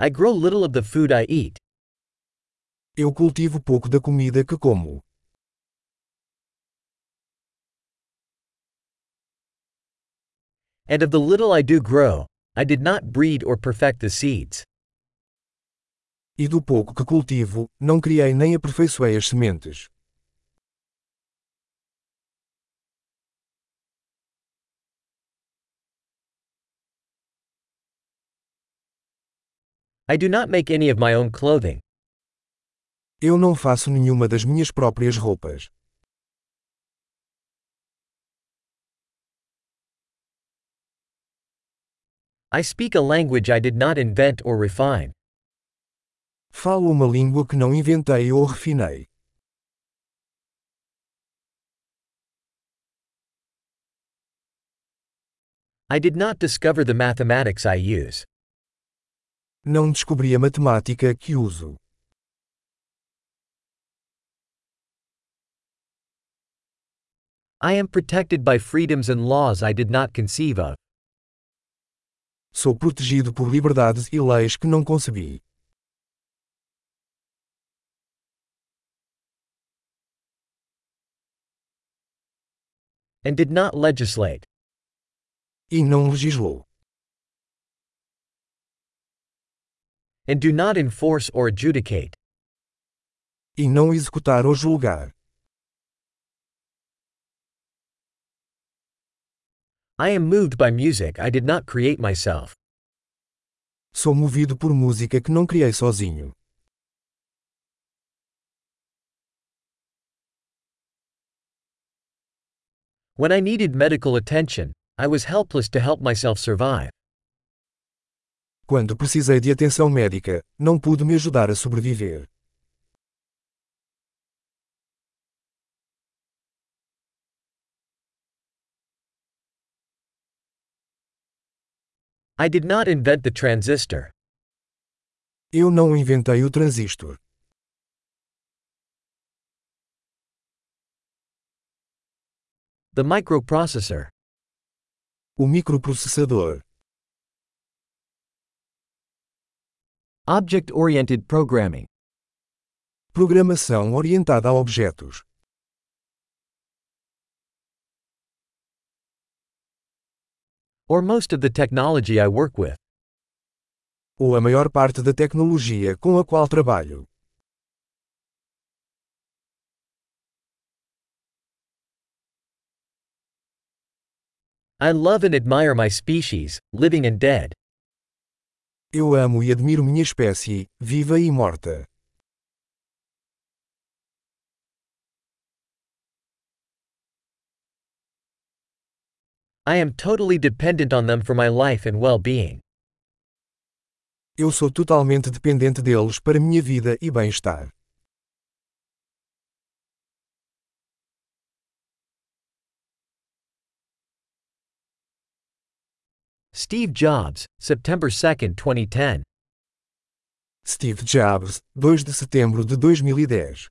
I grow little of the food I eat. Eu cultivo pouco da comida que como. And of the little I do grow, I did not breed or perfect the seeds. E do pouco que cultivo, não criei nem aperfeiçoei as sementes. I do not make any of my own clothing. Eu não faço nenhuma das minhas próprias roupas. I speak a language I did not invent or refine. Falo uma língua que não inventei ou refinei. I did not discover the mathematics I use. Não descobri a matemática que uso. I am protected by freedoms and laws I did not conceive of. Sou protegido por liberdades e leis que não concebi. And did not legislate. E não legislou. And do not enforce or adjudicate. E não executar ou julgar. I am moved by music I did not create myself. Sou movido por música que não criei sozinho. When I needed medical attention, I was helpless to help myself survive. Quando precisei de atenção médica, não pude me ajudar a sobreviver. I did not invent the transistor. Eu não inventei o transistor. The microprocessor. O microprocessador. Object oriented programming. Programação orientada a objetos. Or most of the technology I work with. Ou a maior parte da tecnologia com a qual trabalho. I love and admire my species, living and dead. Eu amo e admiro minha espécie, viva e morta. I am totally dependent on them for my life and well being. Eu sou totalmente dependente deles para minha vida e bem-estar. Steve Jobs, September 2, 2010. Steve Jobs, 2 de setembro de 2010